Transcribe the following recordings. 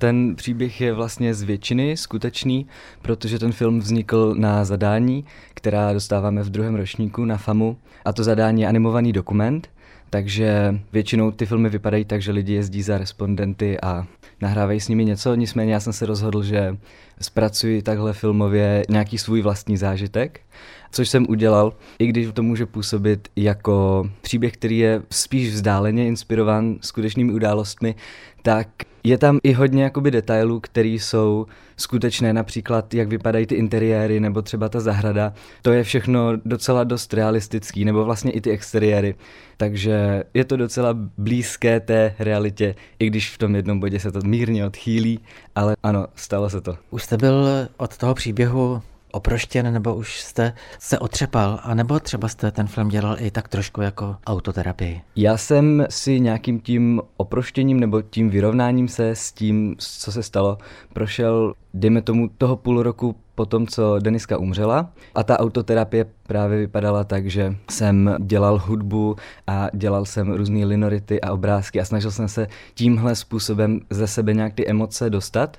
Ten příběh je vlastně z většiny skutečný, protože ten film vznikl na zadání, která dostáváme v druhém ročníku na FAMu. A to zadání je animovaný dokument, takže většinou ty filmy vypadají tak, že lidi jezdí za respondenty a nahrávají s nimi něco, nicméně já jsem se rozhodl, že zpracuji takhle filmově nějaký svůj vlastní zážitek, což jsem udělal, i když to může působit jako příběh, který je spíš vzdáleně inspirován skutečnými událostmi, tak je tam i hodně jakoby detailů, které jsou skutečné, například jak vypadají ty interiéry nebo třeba ta zahrada. To je všechno docela dost realistický, nebo vlastně i ty exteriéry. Takže je to docela blízké té realitě, i když v tom jednom bodě se to mírně odchýlí, ale ano, stalo se to. Už jste byl od toho příběhu oproštěn, nebo už jste se otřepal, a nebo třeba jste ten film dělal i tak trošku jako autoterapii? Já jsem si nějakým tím oproštěním nebo tím vyrovnáním se s tím, co se stalo, prošel, dejme tomu, toho půl roku po tom, co Deniska umřela. A ta autoterapie právě vypadala tak, že jsem dělal hudbu a dělal jsem různé linority a obrázky a snažil jsem se tímhle způsobem ze sebe nějak ty emoce dostat.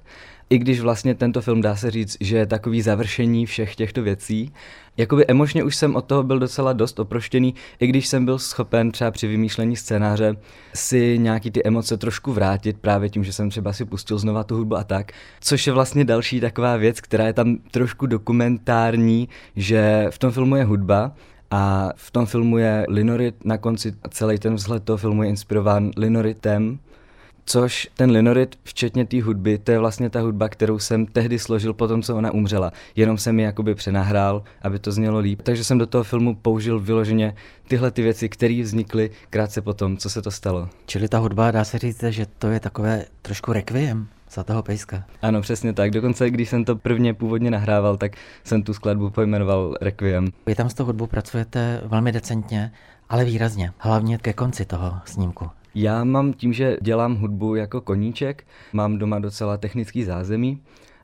I když vlastně tento film dá se říct, že je takový završení všech těchto věcí, jakoby emočně už jsem od toho byl docela dost oproštěný, i když jsem byl schopen třeba při vymýšlení scénáře si nějaký ty emoce trošku vrátit právě tím, že jsem třeba si pustil znova tu hudbu a tak, což je vlastně další taková věc, která je tam trošku dokumentární, že v tom filmu je hudba, a v tom filmu je Linorit na konci celý ten vzhled toho filmu je inspirován Linoritem, Což ten Linorit, včetně té hudby, to je vlastně ta hudba, kterou jsem tehdy složil po tom, co ona umřela. Jenom jsem ji jakoby přenahrál, aby to znělo líp. Takže jsem do toho filmu použil vyloženě tyhle ty věci, které vznikly krátce po tom, co se to stalo. Čili ta hudba, dá se říct, že to je takové trošku requiem za toho pejska. Ano, přesně tak. Dokonce, když jsem to prvně původně nahrával, tak jsem tu skladbu pojmenoval Requiem. Vy tam s tou hudbou pracujete velmi decentně, ale výrazně, hlavně ke konci toho snímku. Já mám tím, že dělám hudbu jako koníček, mám doma docela technický zázemí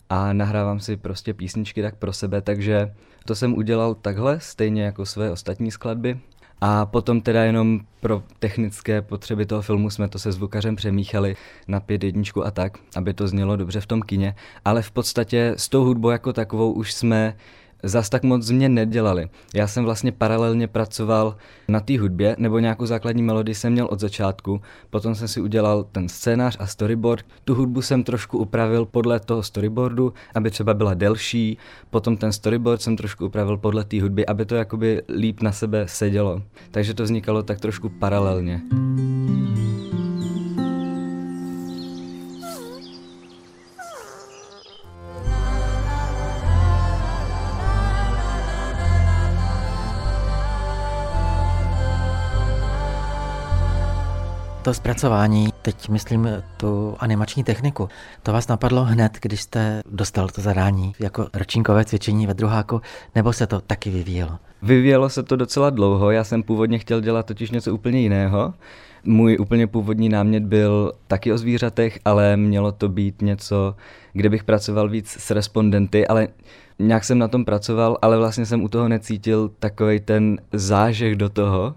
a nahrávám si prostě písničky tak pro sebe, takže to jsem udělal takhle, stejně jako své ostatní skladby. A potom teda jenom pro technické potřeby toho filmu jsme to se zvukařem přemíchali na pět jedničku a tak, aby to znělo dobře v tom kině. Ale v podstatě s tou hudbou jako takovou už jsme zas tak moc změn nedělali. Já jsem vlastně paralelně pracoval na té hudbě, nebo nějakou základní melodii jsem měl od začátku, potom jsem si udělal ten scénář a storyboard. Tu hudbu jsem trošku upravil podle toho storyboardu, aby třeba byla delší, potom ten storyboard jsem trošku upravil podle té hudby, aby to jakoby líp na sebe sedělo. Takže to vznikalo tak trošku paralelně. To zpracování, teď myslím tu animační techniku, to vás napadlo hned, když jste dostal to zadání jako ročníkové cvičení ve druháku, nebo se to taky vyvíjelo? Vyvíjelo se to docela dlouho, já jsem původně chtěl dělat totiž něco úplně jiného. Můj úplně původní námět byl taky o zvířatech, ale mělo to být něco, kde bych pracoval víc s respondenty, ale nějak jsem na tom pracoval, ale vlastně jsem u toho necítil takový ten zážeh do toho,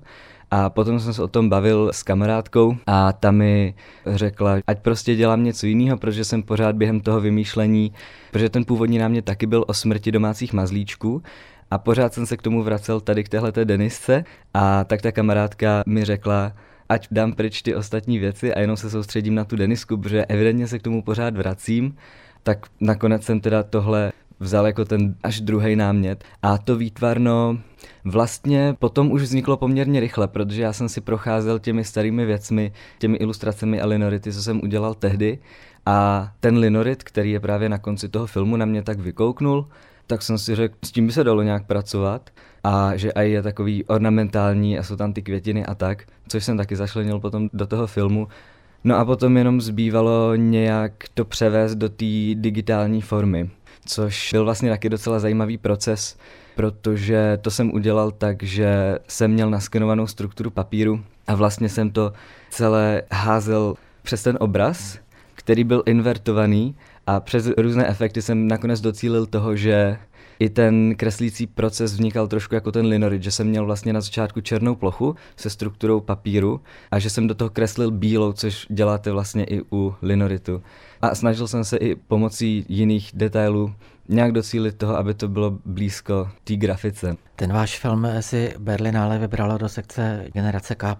a potom jsem se o tom bavil s kamarádkou a ta mi řekla, ať prostě dělám něco jiného, protože jsem pořád během toho vymýšlení, protože ten původní námět taky byl o smrti domácích mazlíčků, a pořád jsem se k tomu vracel tady k téhleté denisce. A tak ta kamarádka mi řekla, ať dám pryč ty ostatní věci a jenom se soustředím na tu denisku, protože evidentně se k tomu pořád vracím, tak nakonec jsem teda tohle vzal jako ten až druhý námět. A to výtvarno vlastně potom už vzniklo poměrně rychle, protože já jsem si procházel těmi starými věcmi, těmi ilustracemi a linority, co jsem udělal tehdy. A ten linorit, který je právě na konci toho filmu, na mě tak vykouknul, tak jsem si řekl, s tím by se dalo nějak pracovat a že aj je takový ornamentální a jsou tam ty květiny a tak, což jsem taky zašlenil potom do toho filmu. No a potom jenom zbývalo nějak to převést do té digitální formy což byl vlastně taky docela zajímavý proces, protože to jsem udělal tak, že jsem měl naskenovanou strukturu papíru a vlastně jsem to celé házel přes ten obraz, který byl invertovaný a přes různé efekty jsem nakonec docílil toho, že i ten kreslící proces vznikal trošku jako ten linorit, že jsem měl vlastně na začátku černou plochu se strukturou papíru a že jsem do toho kreslil bílou, což děláte vlastně i u linoritu. A snažil jsem se i pomocí jiných detailů nějak docílit toho, aby to bylo blízko té grafice. Ten váš film si Berlinále vybralo do sekce Generace K+,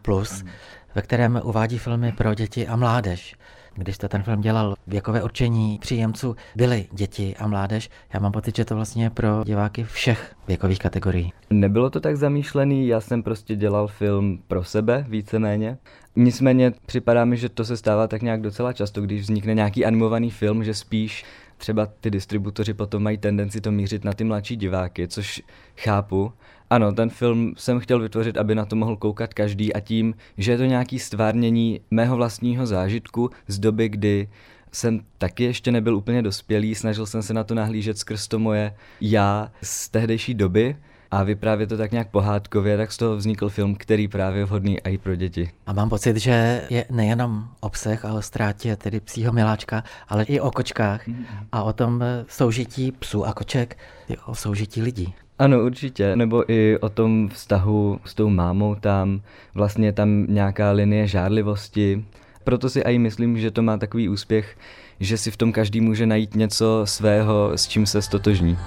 ve kterém uvádí filmy pro děti a mládež. Když jste ten film dělal, věkové určení příjemců byly děti a mládež. Já mám pocit, že to vlastně pro diváky všech věkových kategorií. Nebylo to tak zamýšlený, já jsem prostě dělal film pro sebe víceméně. Nicméně připadá mi, že to se stává tak nějak docela často, když vznikne nějaký animovaný film, že spíš třeba ty distributoři potom mají tendenci to mířit na ty mladší diváky, což chápu. Ano, ten film jsem chtěl vytvořit, aby na to mohl koukat každý a tím, že je to nějaký stvárnění mého vlastního zážitku z doby, kdy jsem taky ještě nebyl úplně dospělý, snažil jsem se na to nahlížet skrz to moje já z tehdejší doby a vyprávě to tak nějak pohádkově, tak z toho vznikl film, který právě je vhodný i pro děti. A mám pocit, že je nejenom obsah a o ztrátě tedy psího miláčka, ale i o kočkách mm-hmm. a o tom soužití psů a koček, i o soužití lidí. Ano, určitě. Nebo i o tom vztahu s tou mámou tam, vlastně tam nějaká linie žárlivosti. Proto si i myslím, že to má takový úspěch, že si v tom každý může najít něco svého, s čím se stotožní.